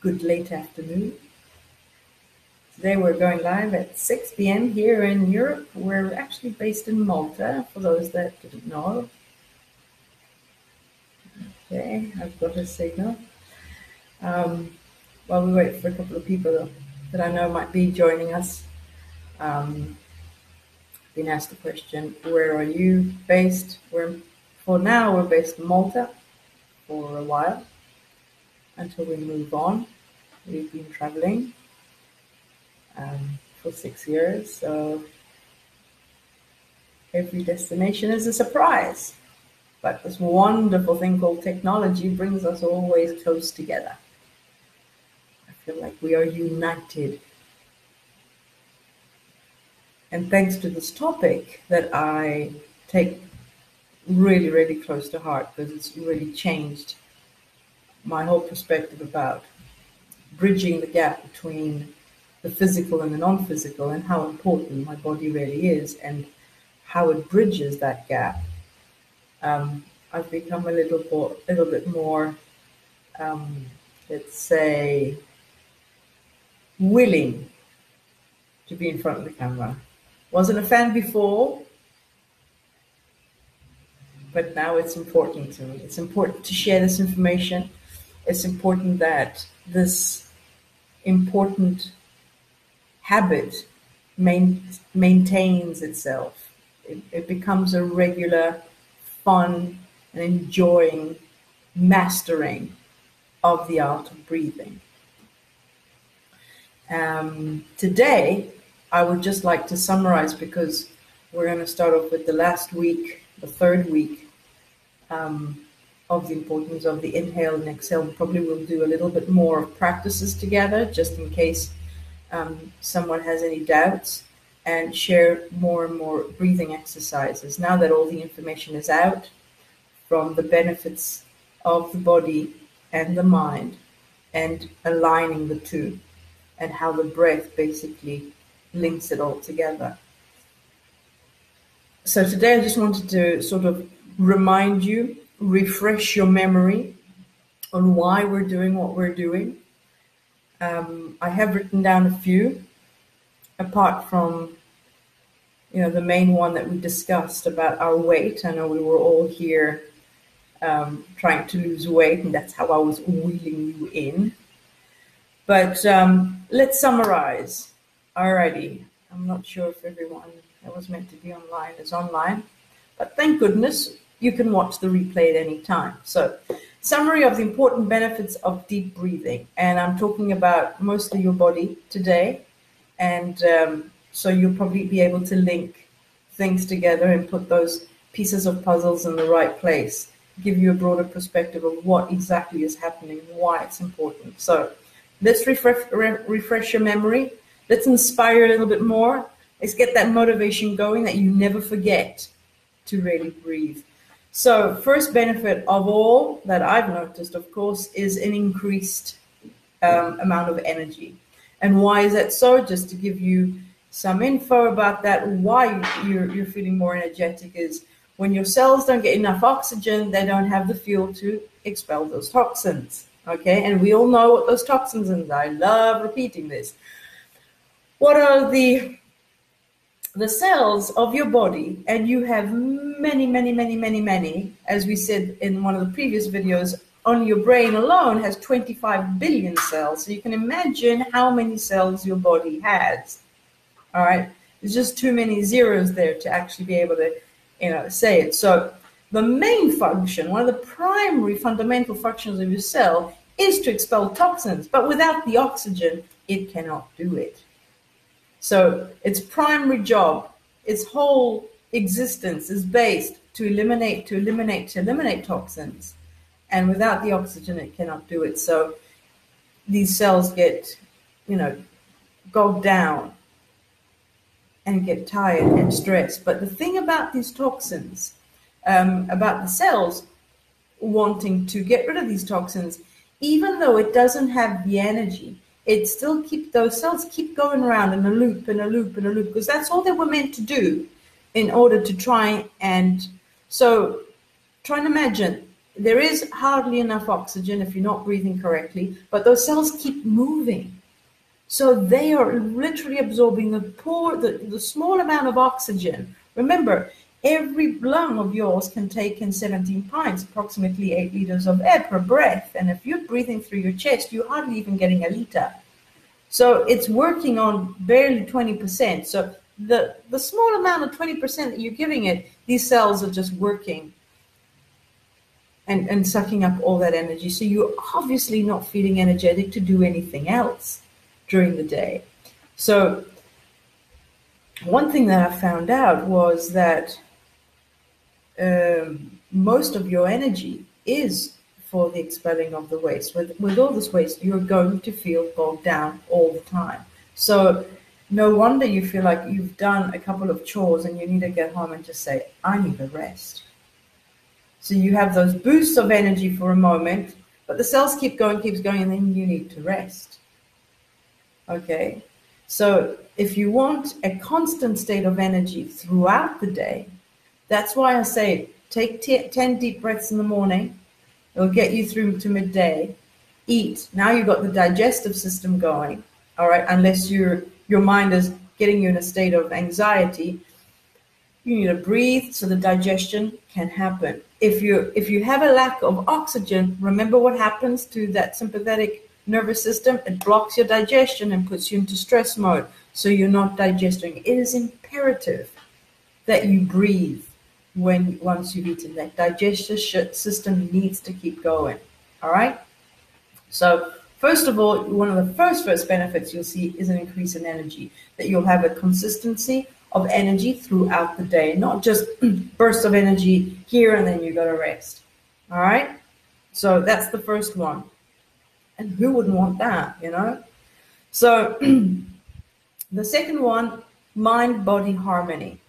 Good late afternoon. Today we're going live at 6 p.m. here in Europe. We're actually based in Malta, for those that didn't know. Okay, I've got a signal. Um, while we wait for a couple of people that I know might be joining us, um, been asked the question, where are you based? We're, for now, we're based in Malta for a while until we move on. We've been traveling um, for six years, so every destination is a surprise. But this wonderful thing called technology brings us always close together. I feel like we are united. And thanks to this topic that I take really, really close to heart because it's really changed my whole perspective about bridging the gap between the physical and the non-physical and how important my body really is and how it bridges that gap um, I've become a little, more, little bit more um, let's say willing to be in front of the camera. Wasn't a fan before but now it's important to me. It's important to share this information it's important that this important habit main, maintains itself. It, it becomes a regular, fun, and enjoying mastering of the art of breathing. Um, today, I would just like to summarize because we're going to start off with the last week, the third week um, of the importance of the inhale and exhale. Probably we'll do a little bit more practices together just in case um, someone has any doubts and share more and more breathing exercises. Now that all the information is out from the benefits of the body and the mind and aligning the two and how the breath basically links it all together. So today I just wanted to sort of remind you refresh your memory on why we're doing what we're doing. Um, I have written down a few, apart from you know the main one that we discussed about our weight. I know we were all here um, trying to lose weight, and that's how I was wheeling you in. But um, let's summarize. Alrighty, I'm not sure if everyone that was meant to be online is online, but thank goodness you can watch the replay at any time. So, summary of the important benefits of deep breathing. And I'm talking about mostly your body today. And um, so you'll probably be able to link things together and put those pieces of puzzles in the right place, give you a broader perspective of what exactly is happening, why it's important. So, let's refresh, re- refresh your memory. Let's inspire a little bit more. Let's get that motivation going that you never forget to really breathe. So, first benefit of all that I've noticed, of course, is an increased um, amount of energy. And why is that so? Just to give you some info about that, why you're, you're feeling more energetic is when your cells don't get enough oxygen, they don't have the fuel to expel those toxins. Okay, and we all know what those toxins are. I love repeating this. What are the the cells of your body, and you have many, many, many, many, many, as we said in one of the previous videos, on your brain alone has 25 billion cells. So you can imagine how many cells your body has. All right. There's just too many zeros there to actually be able to, you know, say it. So the main function, one of the primary fundamental functions of your cell is to expel toxins, but without the oxygen, it cannot do it. So its primary job, its whole existence is based to eliminate, to eliminate, to eliminate toxins. And without the oxygen, it cannot do it. So these cells get, you know, bogged down and get tired and stressed. But the thing about these toxins, um, about the cells wanting to get rid of these toxins, even though it doesn't have the energy, it still keep those cells keep going around in a loop and a loop and a loop because that's all they were meant to do in order to try and so try and imagine there is hardly enough oxygen if you're not breathing correctly, but those cells keep moving. So they are literally absorbing the poor, the, the small amount of oxygen. Remember, every lung of yours can take in 17 pints, approximately 8 liters of air per breath. And if you're breathing through your chest, you're hardly even getting a liter. So it's working on barely 20%. So the, the small amount of 20% that you're giving it, these cells are just working and, and sucking up all that energy. So you're obviously not feeling energetic to do anything else during the day. So one thing that I found out was that um, most of your energy is for the expelling of the waste. With, with all this waste, you're going to feel bogged down all the time. So no wonder you feel like you've done a couple of chores and you need to get home and just say, I need a rest. So you have those boosts of energy for a moment, but the cells keep going, keeps going, and then you need to rest. Okay. So if you want a constant state of energy throughout the day, that's why I say take t- 10 deep breaths in the morning. It'll get you through to midday. Eat. Now you've got the digestive system going. All right. Unless your your mind is getting you in a state of anxiety, you need to breathe so the digestion can happen. If you if you have a lack of oxygen, remember what happens to that sympathetic nervous system? It blocks your digestion and puts you into stress mode. So you're not digesting. It is imperative that you breathe when once you've eaten. That digestive system needs to keep going. All right. So first of all, one of the first first benefits you'll see is an increase in energy. That you'll have a consistency of energy throughout the day, not just bursts of energy here and then you go to rest. All right. So that's the first one. And who wouldn't want that, you know? So the second one, mind body harmony.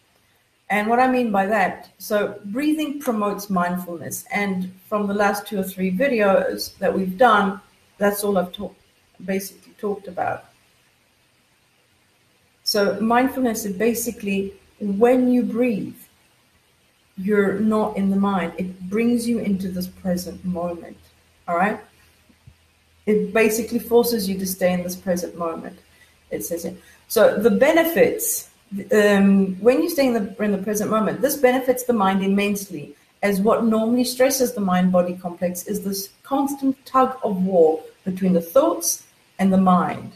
And what I mean by that, so breathing promotes mindfulness. And from the last two or three videos that we've done, that's all I've talked basically talked about. So mindfulness is basically when you breathe, you're not in the mind. It brings you into this present moment. All right. It basically forces you to stay in this present moment. It says it. So the benefits um, when you stay in the in the present moment, this benefits the mind immensely. As what normally stresses the mind-body complex is this constant tug of war between the thoughts and the mind.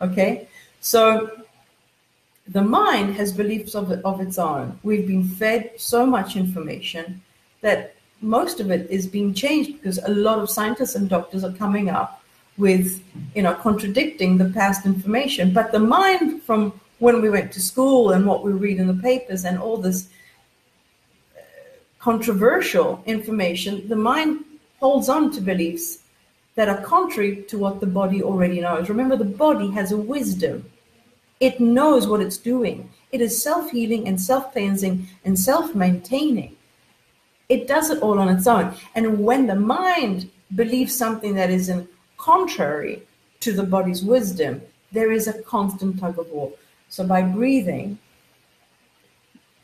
Okay, so the mind has beliefs of, of its own. We've been fed so much information that most of it is being changed because a lot of scientists and doctors are coming up with, you know, contradicting the past information. But the mind from when we went to school and what we read in the papers and all this uh, controversial information, the mind holds on to beliefs that are contrary to what the body already knows. Remember, the body has a wisdom it knows what it's doing. It is self healing and self cleansing and self maintaining. It does it all on its own. And when the mind believes something that is in contrary to the body's wisdom, there is a constant tug of war. So by breathing,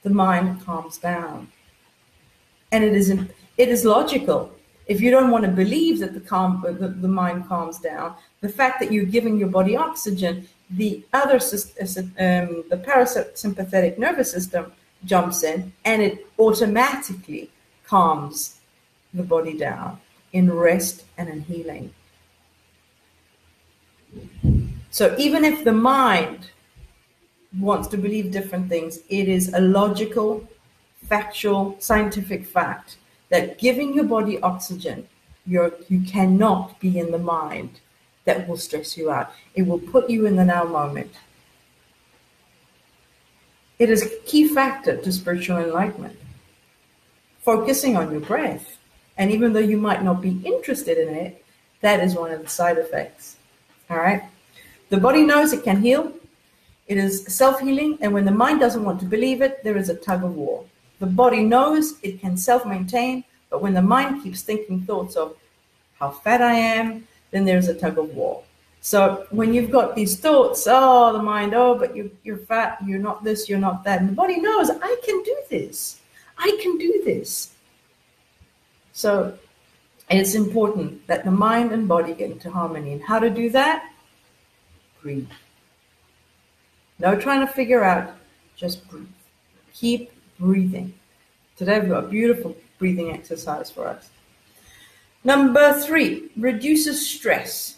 the mind calms down. And it is it is logical. If you don't want to believe that the calm the, the mind calms down, the fact that you're giving your body oxygen the other uh, um, the parasympathetic nervous system jumps in and it automatically calms the body down in rest and in healing. So even if the mind wants to believe different things, it is a logical, factual, scientific fact that giving your body oxygen, you you cannot be in the mind that will stress you out. It will put you in the now moment. It is a key factor to spiritual enlightenment. Focusing on your breath. And even though you might not be interested in it, that is one of the side effects. All right. The body knows it can heal. It is self healing. And when the mind doesn't want to believe it, there is a tug of war. The body knows it can self maintain. But when the mind keeps thinking thoughts of how fat I am, then there's a tug of war. So when you've got these thoughts, oh, the mind, oh, but you, you're fat, you're not this, you're not that, and the body knows, I can do this. I can do this. So it's important that the mind and body get into harmony. And how to do that? Breathe. No trying to figure out, just breathe. Keep breathing. Today we've got a beautiful breathing exercise for us. Number three, reduces stress.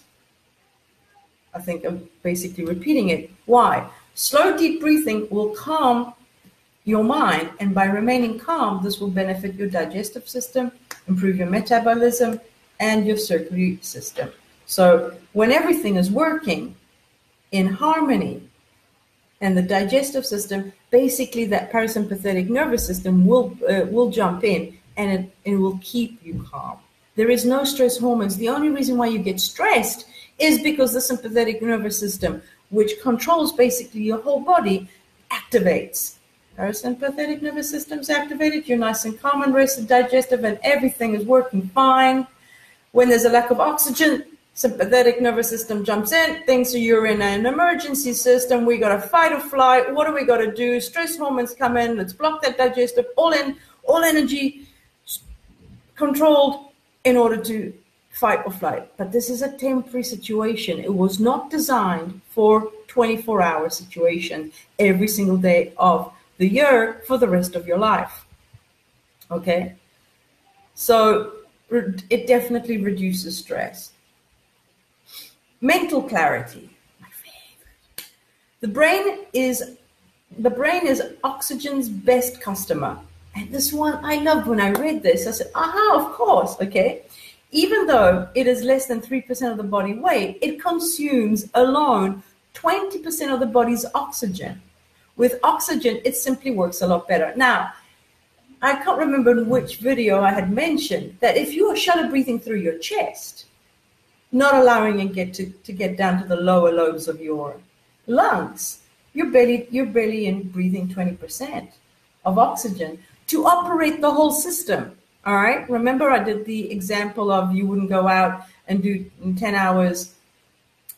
I think I'm basically repeating it. Why? Slow, deep breathing will calm your mind, and by remaining calm, this will benefit your digestive system, improve your metabolism, and your circulatory system. So, when everything is working in harmony, and the digestive system, basically that parasympathetic nervous system will uh, will jump in and it, it will keep you calm. There is no stress hormones. The only reason why you get stressed is because the sympathetic nervous system, which controls basically your whole body, activates. Parasympathetic nervous system's activated, you're nice and calm and rested, digestive, and everything is working fine. When there's a lack of oxygen, sympathetic nervous system jumps in, thinks you're in an emergency system. We got to fight or flight. What do we got to do? Stress hormones come in. Let's block that digestive. All in, all energy controlled in order to fight or flight. But this is a temporary situation. It was not designed for 24 hour situation every single day of the year for the rest of your life. Okay? So it definitely reduces stress. Mental clarity, my favorite. The brain is the brain is oxygen's best customer. And this one I loved when I read this. I said, aha, of course, okay. Even though it is less than 3% of the body weight, it consumes alone 20% of the body's oxygen. With oxygen, it simply works a lot better. Now, I can't remember which video I had mentioned that if you are shallow breathing through your chest, not allowing it get to, to get down to the lower lobes of your lungs. You're barely, you're barely in breathing 20% of oxygen to operate the whole system. All right. Remember, I did the example of you wouldn't go out and do 10 hours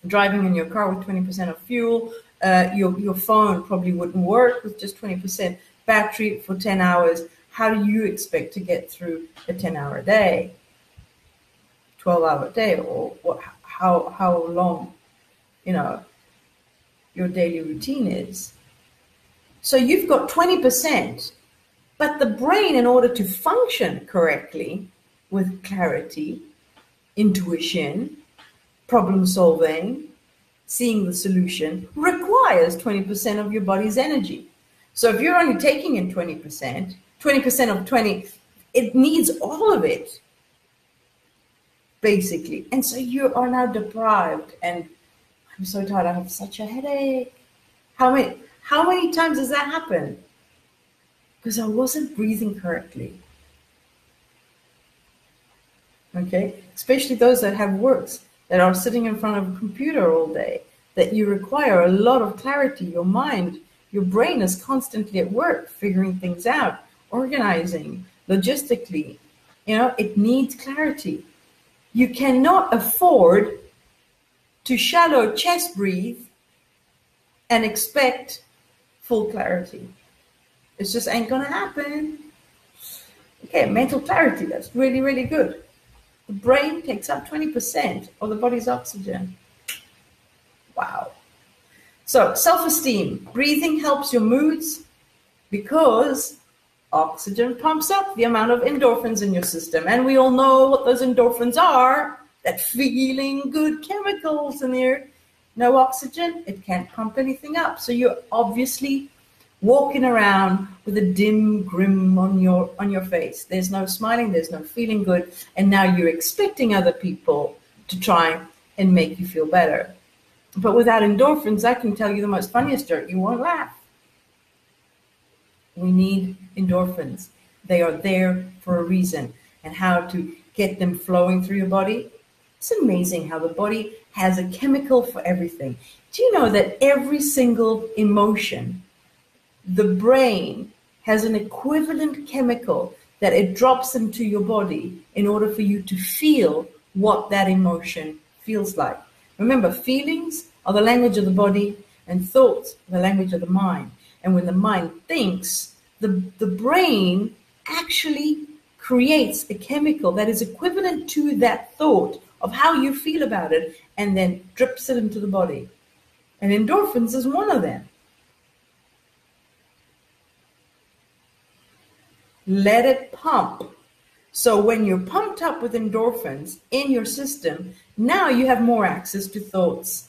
driving in your car with 20% of fuel. Uh, your, your phone probably wouldn't work with just 20% battery for 10 hours. How do you expect to get through a 10 hour day? 12 hour day or what, how, how long, you know, your daily routine is. So you've got 20%, but the brain, in order to function correctly with clarity, intuition, problem solving, seeing the solution, requires 20% of your body's energy. So if you're only taking in 20%, 20% of 20, it needs all of it basically. And so you are now deprived. And I'm so tired. I have such a headache. How many how many times has that happened? Because I wasn't breathing correctly. Okay, especially those that have works that are sitting in front of a computer all day, that you require a lot of clarity. Your mind, your brain is constantly at work, figuring things out, organizing, logistically. You know, it needs clarity. You cannot afford to shallow chest breathe and expect full clarity. It just ain't gonna happen. Okay, mental clarity, that's really, really good. The brain takes up 20% of the body's oxygen. Wow. So, self esteem. Breathing helps your moods because oxygen pumps up the amount of endorphins in your system. And we all know what those endorphins are that feeling good chemicals in there. No oxygen, it can't pump anything up. So you're obviously walking around with a dim grim on your on your face. There's no smiling, there's no feeling good, and now you're expecting other people to try and make you feel better. But without endorphins, I can tell you the most funniest joke, you won't laugh. We need endorphins. They are there for a reason. And how to get them flowing through your body? It's amazing how the body has a chemical for everything. Do you know that every single emotion, the brain has an equivalent chemical that it drops into your body in order for you to feel what that emotion feels like? Remember, feelings are the language of the body, and thoughts are the language of the mind. And when the mind thinks, the, the brain actually creates a chemical that is equivalent to that thought of how you feel about it and then drips it into the body. And endorphins is one of them. Let it pump. So when you're pumped up with endorphins in your system, now you have more access to thoughts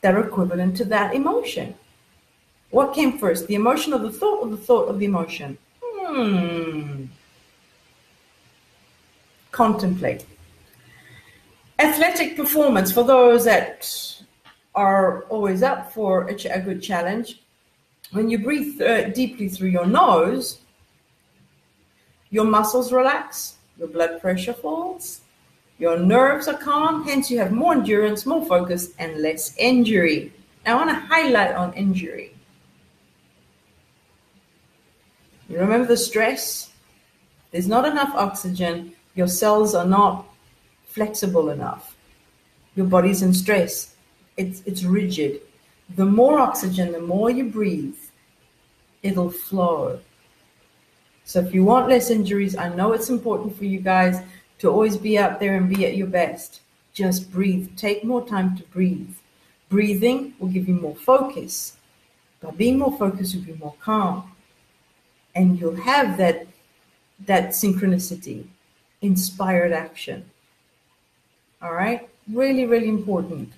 that are equivalent to that emotion. What came first, the emotion of the thought or the thought of the emotion? Hmm. Contemplate. Athletic performance for those that are always up for a, good challenge. When you breathe uh, deeply through your nose, your muscles relax, your blood pressure falls, your nerves are calm, hence you have more endurance, more focus, and less injury. Now, I want to highlight on injury. You remember the stress? There's not enough oxygen. Your cells are not flexible enough. Your body's in stress. It's, it's rigid. The more oxygen, the more you breathe, it'll flow. So if you want less injuries, I know it's important for you guys to always be out there and be at your best. Just breathe. Take more time to breathe. Breathing will give you more focus. By being more focused, you'll be more calm and you'll have that that synchronicity inspired action. All right? Really really important.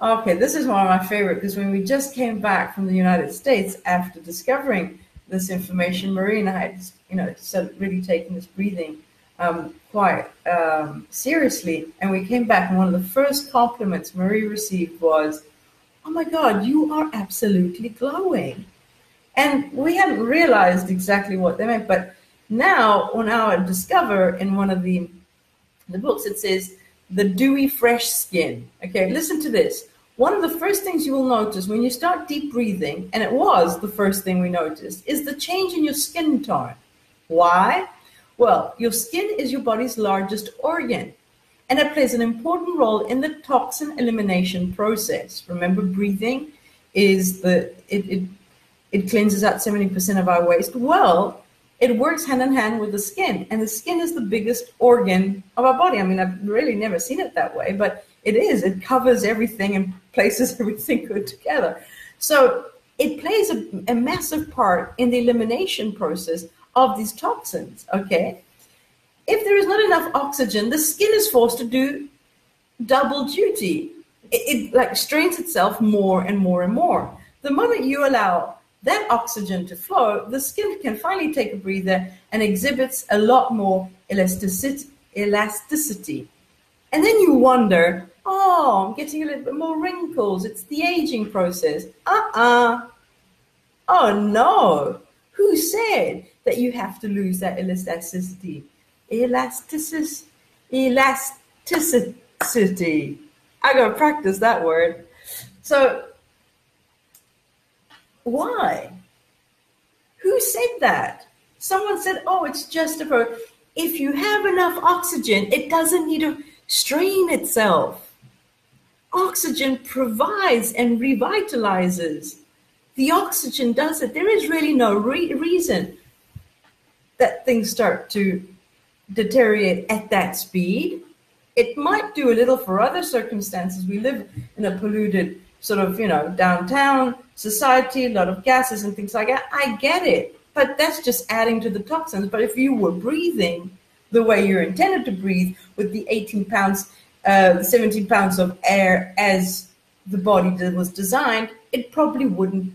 Okay this is one of my favorite because when we just came back from the united states after discovering this information i had you know really taking this breathing um, quite um, seriously. And we came back and one of the first compliments marie received was oh my god you are absolutely glowing and we hadn't realized exactly what they meant. But now, on our Discover, in one of the, the books, it says the dewy, fresh skin. Okay, listen to this. One of the first things you will notice when you start deep breathing, and it was the first thing we noticed, is the change in your skin tone. Why? Well, your skin is your body's largest organ, and it plays an important role in the toxin elimination process. Remember, breathing is the it, it it cleanses out 70% of our waste. Well, it works hand in hand with the skin, and the skin is the biggest organ of our body. I mean, I've really never seen it that way, but it is. It covers everything and places everything good together. So it plays a, a massive part in the elimination process of these toxins. Okay. If there is not enough oxygen, the skin is forced to do double duty. It, it like strains itself more and more and more. The moment you allow that oxygen to flow, the skin can finally take a breather and exhibits a lot more elasticity. And then you wonder, oh, I'm getting a little bit more wrinkles. It's the aging process. Uh uh-uh. uh Oh no. Who said that you have to lose that elasticity? Elasticity. Elasticity. I gotta practice that word. So why? Who said that? Someone said, oh, it's just a If you have enough oxygen, it doesn't need to strain itself. Oxygen provides and revitalizes. The oxygen does it. There is really no re- reason that things start to deteriorate at that speed. It might do a little for other circumstances. We live in a polluted sort of, you know, downtown society, a lot of gases and things like that. I get it, but that's just adding to the toxins. But if you were breathing the way you're intended to breathe with the 18 pounds, uh, 17 pounds of air as the body was designed, it probably wouldn't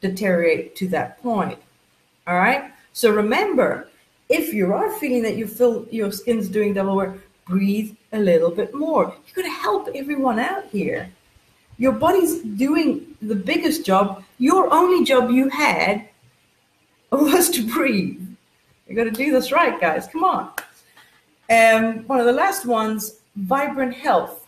deteriorate to that point. All right. So remember, if you are feeling that you feel your skin's doing double work, breathe a little bit more. Going to help everyone out here. Your body's doing the biggest job. Your only job you had was to breathe. You got to do this right, guys. Come on. Um, one of the last ones, Vibrant Health.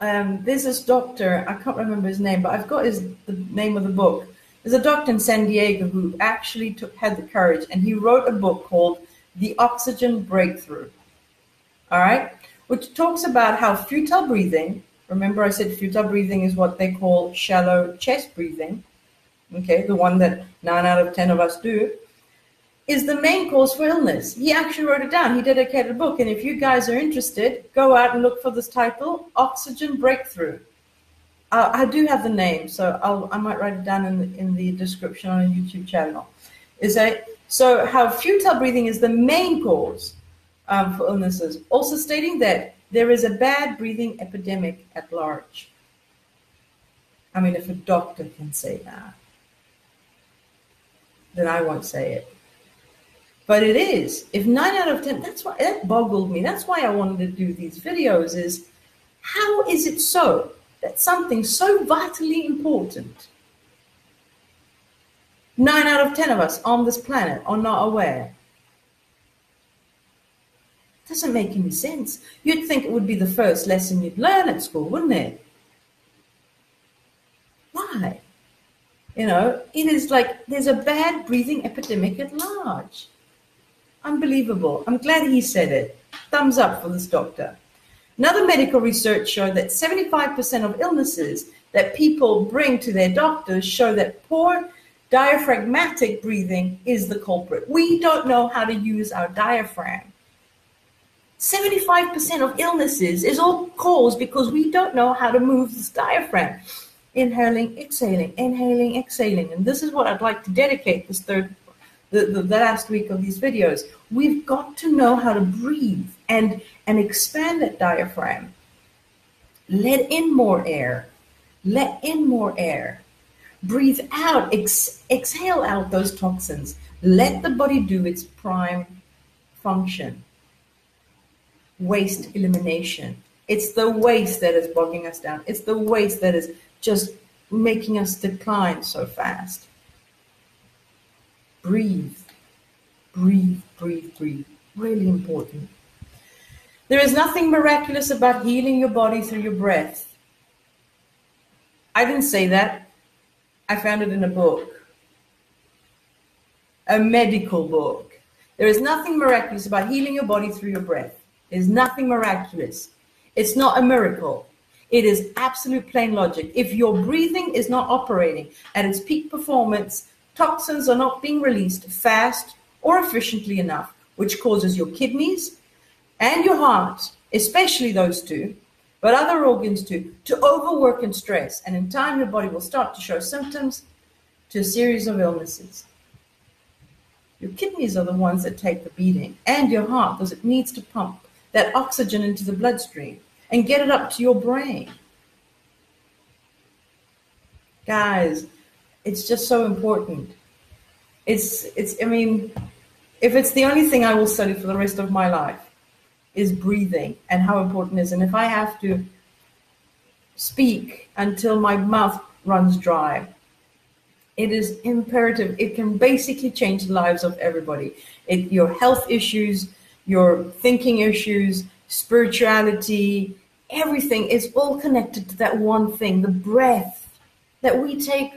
Um, there's this doctor, I can't remember his name, but I've got his the name of the book. There's a doctor in San Diego who actually took, had the courage and he wrote a book called The Oxygen Breakthrough. All right, which talks about how futile breathing Remember, I said futile breathing is what they call shallow chest breathing. Okay, the one that nine out of 10 of us do. is the main cause for illness. He actually wrote it down. He dedicated a book. And if you guys are interested, go out and look for this title Oxygen Breakthrough. Uh, I do have the name, so I'll, I might write it down in the, in the description on a YouTube channel. Is a so how futile breathing is the main cause um, for illnesses. Also stating that there is a bad breathing epidemic at large. I mean, if a doctor can say that, then I won't say it. But it is. If nine out of ten, that's why that boggled me. That's why I wanted to do these videos. Is how is it so that something so vitally important, nine out of ten of us on this planet are not aware? Doesn't make any sense. You'd think it would be the first lesson you'd learn at school, wouldn't it? Why? You know, it is like there's a bad breathing epidemic at large. Unbelievable. I'm glad he said it. Thumbs up for this doctor. Another medical research showed that 75% of illnesses that people bring to their doctors show that poor diaphragmatic breathing is the culprit. We don't know how to use our diaphragm. 75% of illnesses is all caused because we don't know how to move this diaphragm. Inhaling, exhaling, inhaling, exhaling. And this is what I'd like to dedicate this third, the, the, the last week of these videos. We've got to know how to breathe and, and expand that diaphragm. Let in more air. Let in more air. Breathe out, ex, exhale out those toxins. Let the body do its prime function waste elimination. It's the waste that is bogging us down. It's the waste that is just making us decline so fast. Breathe, breathe, breathe, breathe. Really important. There is nothing miraculous about healing your body through your breath. I didn't say that. I found it in a book, a medical book. There is nothing miraculous about healing your body through your breath. There's nothing miraculous. It's not a miracle. It is absolute plain logic. If your breathing is not operating at its peak performance, toxins are not being released fast or efficiently enough, which causes your kidneys and your heart, especially those two, but other organs too, to overwork and stress. And in time, your body will start to show symptoms to a series of illnesses. Your kidneys are the ones that take the beating, and your heart, because it needs to pump that oxygen into the bloodstream and get it up to your brain. Guys, it's just so important. It's it's I mean, if it's the only thing I will study for the rest of my life is breathing and how important it is. And if I have to speak until my mouth runs dry, it is imperative. It can basically change the lives of everybody. It, your health issues, your thinking issues, spirituality, everything is all connected to that one thing, the breath that we take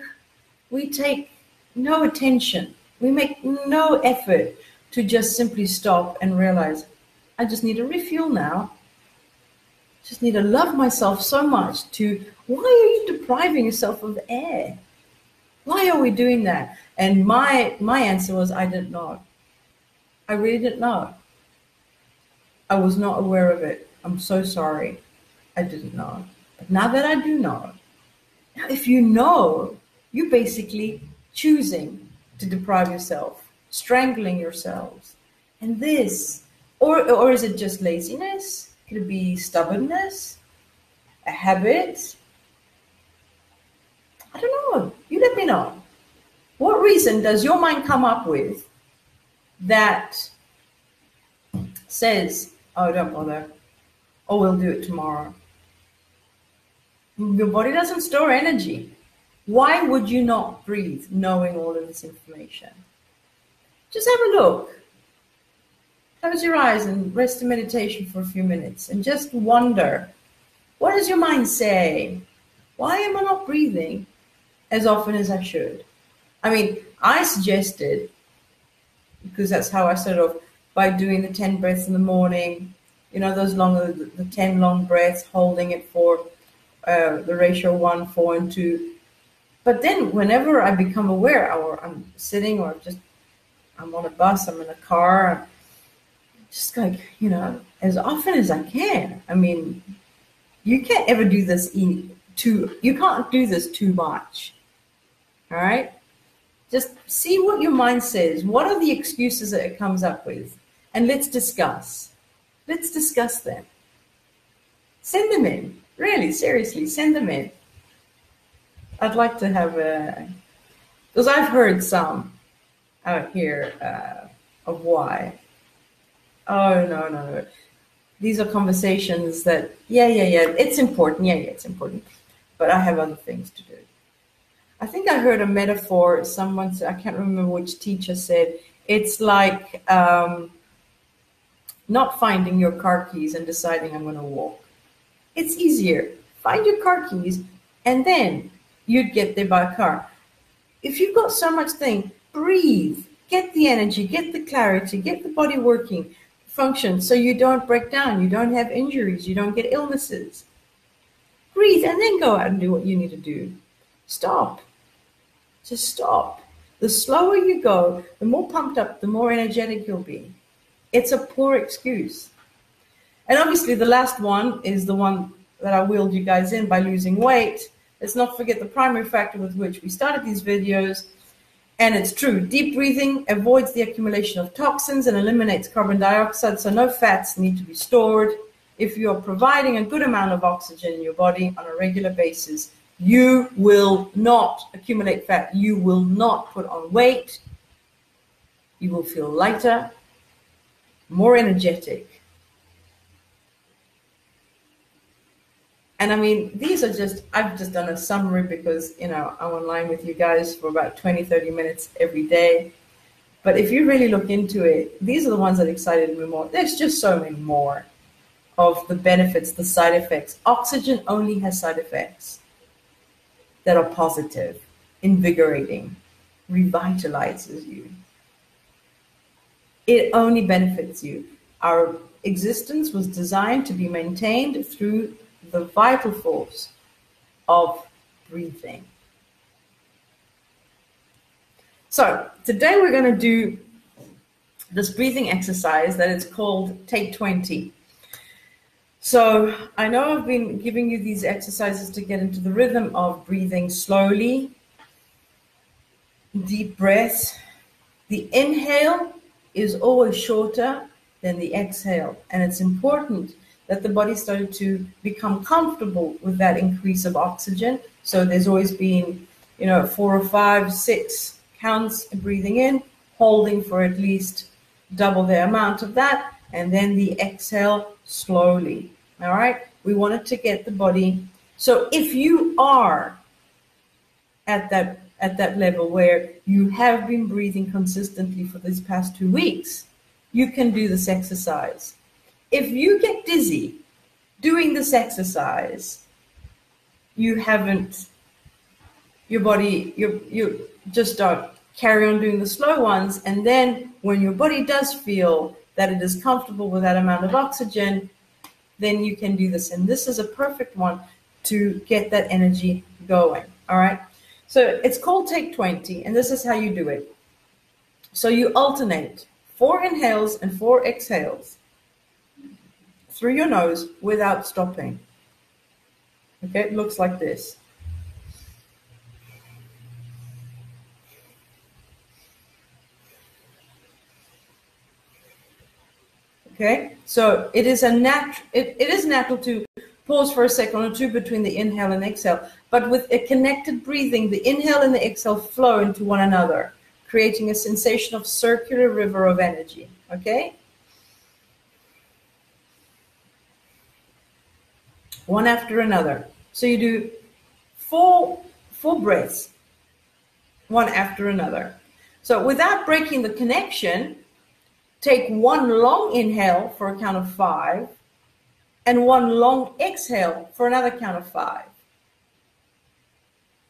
we take no attention. We make no effort to just simply stop and realize I just need to refuel now. Just need to love myself so much to why are you depriving yourself of air? Why are we doing that? And my my answer was I didn't know. I really didn't know. I was not aware of it. I'm so sorry. I didn't know. But now that I do know, now if you know, you're basically choosing to deprive yourself, strangling yourselves. And this, or, or is it just laziness? Could it be stubbornness? A habit? I don't know. You let me know. What reason does your mind come up with that says Oh, don't bother. Oh, we'll do it tomorrow. Your body doesn't store energy. Why would you not breathe knowing all of this information? Just have a look. Close your eyes and rest in meditation for a few minutes and just wonder what does your mind say? Why am I not breathing as often as I should? I mean, I suggested, because that's how I sort of by doing the 10 breaths in the morning, you know, those long, the 10 long breaths, holding it for uh, the ratio one, four, and two. But then whenever I become aware or I'm sitting or just, I'm on a bus, I'm in a car, just like, you know, as often as I can. I mean, you can't ever do this too, you can't do this too much. All right? Just see what your mind says. What are the excuses that it comes up with? And let's discuss. Let's discuss them. Send them in. Really, seriously, send them in. I'd like to have a, because I've heard some out here uh, of why. Oh, no, no. These are conversations that, yeah, yeah, yeah, it's important. Yeah, yeah, it's important. But I have other things to do. I think I heard a metaphor. Someone said, I can't remember which teacher said, it's like um, not finding your car keys and deciding I'm going to walk. It's easier. Find your car keys and then you'd get there by car. If you've got so much thing, breathe, get the energy, get the clarity, get the body working, function so you don't break down, you don't have injuries, you don't get illnesses. Breathe and then go out and do what you need to do. Stop. Just stop. The slower you go, the more pumped up, the more energetic you'll be. It's a poor excuse. And obviously, the last one is the one that I wheeled you guys in by losing weight. Let's not forget the primary factor with which we started these videos. And it's true, deep breathing avoids the accumulation of toxins and eliminates carbon dioxide, so no fats need to be stored. If you're providing a good amount of oxygen in your body on a regular basis, you will not accumulate fat. You will not put on weight. You will feel lighter, more energetic. And I mean, these are just, I've just done a summary because, you know, I'm online with you guys for about 20, 30 minutes every day. But if you really look into it, these are the ones that excited me more. There's just so many more of the benefits, the side effects. Oxygen only has side effects that are positive, invigorating, revitalizes you. It only benefits you. Our existence was designed to be maintained through the vital force of breathing. So, today we're going to do this breathing exercise that is called Take 20. So I know I've been giving you these exercises to get into the rhythm of breathing slowly, deep breaths. The inhale is always shorter than the exhale, and it's important that the body started to become comfortable with that increase of oxygen. So there's always been, you know, four or five, six counts breathing in, holding for at least double the amount of that, and then the exhale slowly. All right. We wanted to get the body. So if you are at that at that level where you have been breathing consistently for these past two weeks, you can do this exercise. If you get dizzy doing this exercise, you haven't your body you you just don't carry on doing the slow ones and then when your body does feel that it is comfortable with that amount of oxygen, then you can do this. And this is a perfect one to get that energy going. All right. So it's called Take 20, and this is how you do it. So you alternate four inhales and four exhales through your nose without stopping. Okay, it looks like this. Okay, so it is a nat it, it is natural to pause for a second or two between the inhale and exhale, but with a connected breathing, the inhale and the exhale flow into one another, creating a sensation of circular river of energy. Okay? One after another. So you do four four breaths, one after another. So without breaking the connection, Take one long inhale for a count of five and one long exhale for another count of five.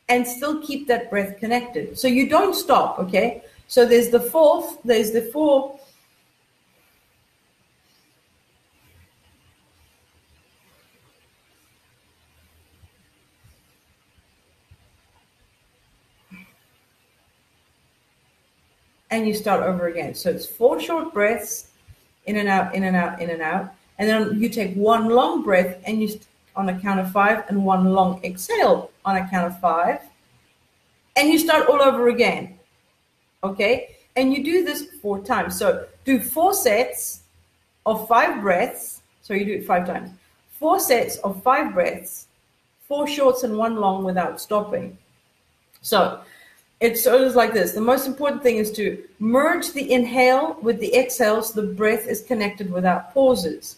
And still keep that breath connected. So you don't stop, okay? So there's the fourth, there's the four. and you start over again. So it's four short breaths, in and out, in and out, in and out. And then you take one long breath and you on a count of five and one long exhale on a count of five. And you start all over again. Okay? And you do this four times. So do four sets of five breaths. So you do it five times. Four sets of five breaths, four shorts and one long without stopping. So it's sort of like this. The most important thing is to merge the inhale with the exhale so the breath is connected without pauses,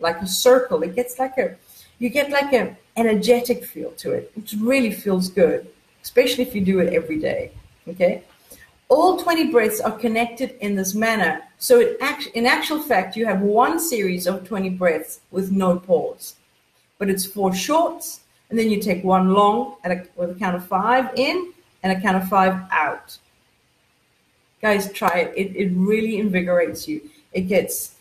like a circle. It gets like a, you get like an energetic feel to it. It really feels good, especially if you do it every day. Okay. All 20 breaths are connected in this manner. So it act, in actual fact, you have one series of 20 breaths with no pause. But it's four shorts, and then you take one long at a, with a count of five in and a count of five out. Guys, try it. It, it really invigorates you. It gets,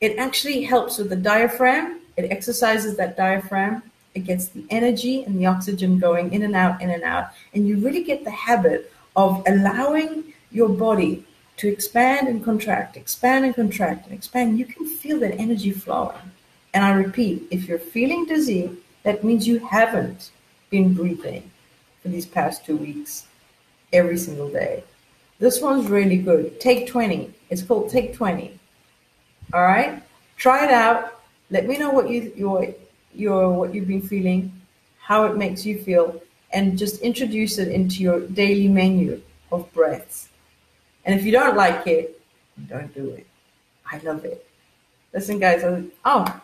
it actually helps with the diaphragm. It exercises that diaphragm. It gets the energy and the oxygen going in and out, in and out. And you really get the habit of allowing your body to expand and contract, expand and contract and expand. You can feel that energy flowing. And I repeat, if you're feeling dizzy, that means you haven't been breathing for these past two weeks every single day. This one's really good. Take 20. It's called Take 20. All right? Try it out. Let me know what you your your what you've been feeling, how it makes you feel, and just introduce it into your daily menu of breaths. And if you don't like it, don't do it. I love it. Listen, guys. Oh,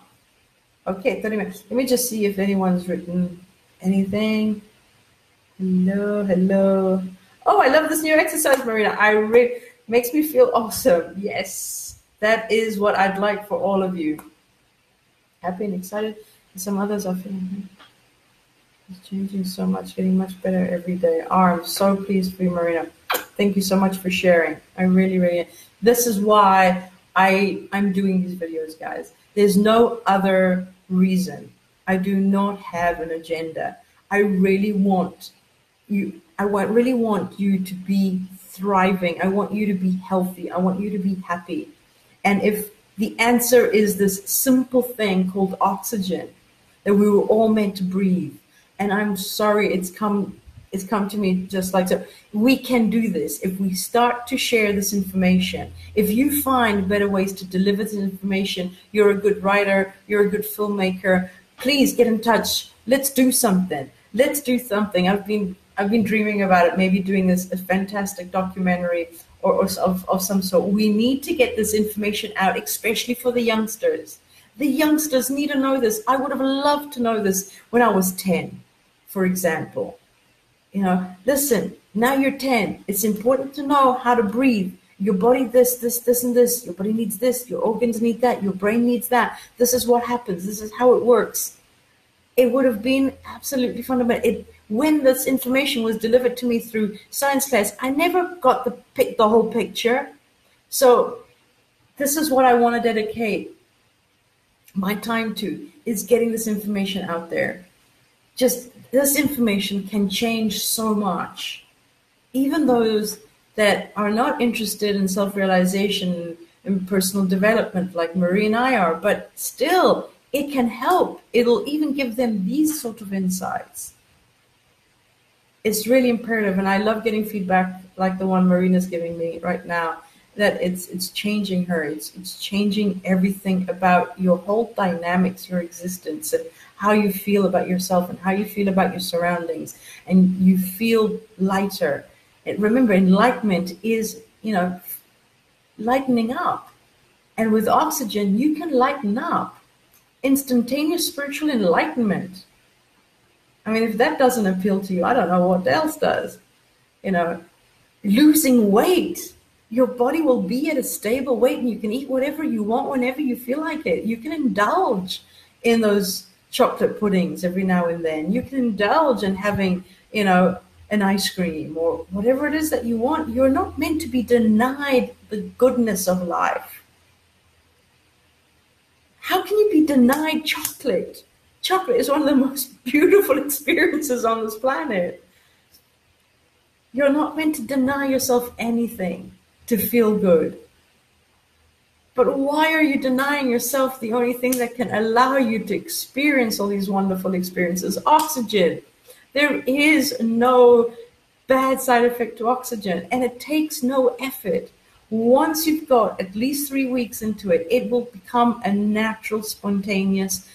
okay, 30 minutes. Let me just see if anyone's written anything. Hello, hello. Oh, I love this new exercise, Marina. I really makes me feel awesome. Yes, that is what I'd like for all of you. Happy and excited. Some others are feeling it's changing so much, getting much better every day. Oh, I'm so pleased for you, Marina. Thank you so much for sharing. I really, really. This is why I I'm doing these videos, guys. There's no other reason. I do not have an agenda. I really want you I want really want you to be thriving. I want you to be healthy. I want you to be happy. And if the answer is this simple thing called oxygen that we were all meant to breathe, and I'm sorry it's come it's come to me just like so. We can do this if we start to share this information. If you find better ways to deliver this information, you're a good writer, you're a good filmmaker, please get in touch. Let's do something. Let's do something. I've been I've been dreaming about it, maybe doing this a fantastic documentary or, or of, of some sort. We need to get this information out, especially for the youngsters. The youngsters need to know this. I would have loved to know this when I was 10, for example. You know, listen, now you're 10. It's important to know how to breathe. Your body, this, this, this, and this. Your body needs this. Your organs need that. Your brain needs that. This is what happens. This is how it works. It would have been absolutely fundamental. It, when this information was delivered to me through science class, I never got the the whole picture. So this is what I want to dedicate my time to is getting this information out there. Just this information can change so much. Even those that are not interested in self-realization and personal development like Marie and I are, but still it can help. It'll even give them these sort of insights it's really imperative and i love getting feedback like the one marina's giving me right now that it's it's changing her it's it's changing everything about your whole dynamics your existence and how you feel about yourself and how you feel about your surroundings and you feel lighter. And remember enlightenment is you know lightening up. And with oxygen you can lighten up. Instantaneous spiritual enlightenment. I mean, if that doesn't appeal to you, I don't know what else does. You know, losing weight, your body will be at a stable weight and you can eat whatever you want whenever you feel like it. You can indulge in those chocolate puddings every now and then. You can indulge in having, you know, an ice cream or whatever it is that you want. You're not meant to be denied the goodness of life. How can you be denied chocolate? chocolate is one of the most beautiful experiences on this planet. You're not meant to deny yourself anything. To feel good. But why are you denying yourself the only thing that can allow you to experience all these wonderful experiences? Oxygen. There is no bad side effect to oxygen, and it takes no effort. Once you've got at least three weeks into it, it will become a natural, spontaneous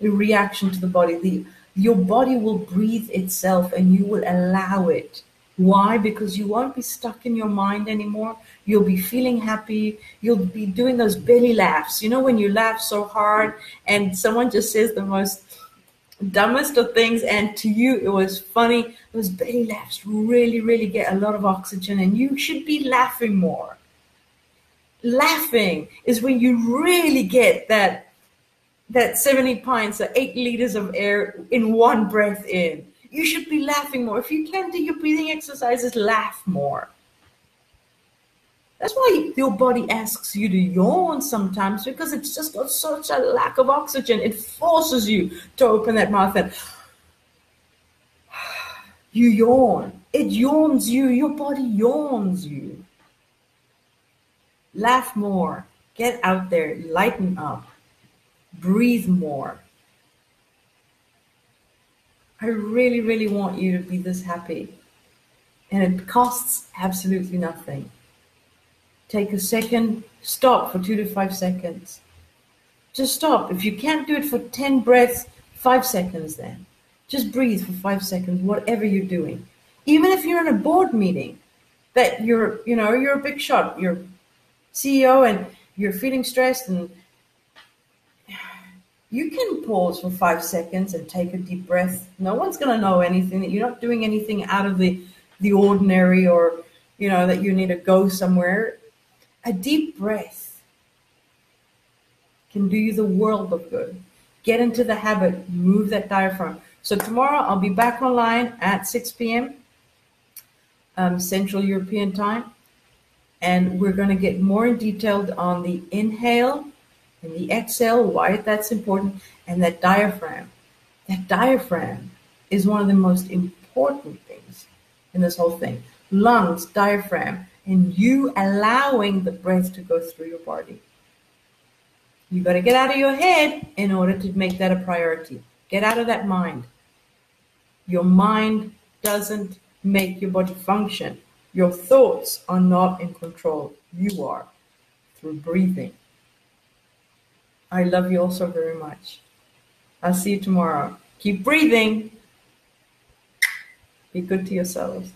reaction to the body. The, your body will breathe itself and you will allow it. Why? Because you won't be stuck in your mind anymore. You'll be feeling happy. You'll be doing those belly laughs. You know, when you laugh so hard and someone just says the most dumbest of things, and to you it was funny. Those belly laughs really, really get a lot of oxygen, and you should be laughing more. Laughing is when you really get that that 70 pints or 8 liters of air in one breath in. You should be laughing more. If you can't do your breathing exercises, laugh more. That's why your body asks you to yawn sometimes because it's just got such a lack of oxygen. It forces you to open that mouth and you yawn. It yawns you. Your body yawns you. Laugh more. Get out there. Lighten up breathe more. I really, really want you to be this happy. And it costs absolutely nothing. Take a second, stop for two to five seconds. Just stop. If you can't do it for 10 breaths, five seconds then. Just breathe for five seconds, whatever you're doing. Even if you're in a board meeting, that you're, you know, you're a big shot, you're CEO and you're feeling stressed and you can pause for five seconds and take a deep breath. No one's going to know anything that you're not doing anything out of the, the ordinary or, you know, that you need to go somewhere. A deep breath can do you the world of good. Get into the habit, move that diaphragm. So tomorrow I'll be back online at 6 p.m. Um, Central European time. And we're going to get more detailed on the inhale and the exhale, why that's important, and that diaphragm. That diaphragm is one of the most important things in this whole thing. Lungs, diaphragm, and you allowing the breath to go through your body. You got to get out of your head in order to make that a priority. Get out of that mind. Your mind doesn't make your body function. Your thoughts are not in control. You are through breathing. I love you all so very much. I'll see you tomorrow. Keep breathing. Be good to yourselves.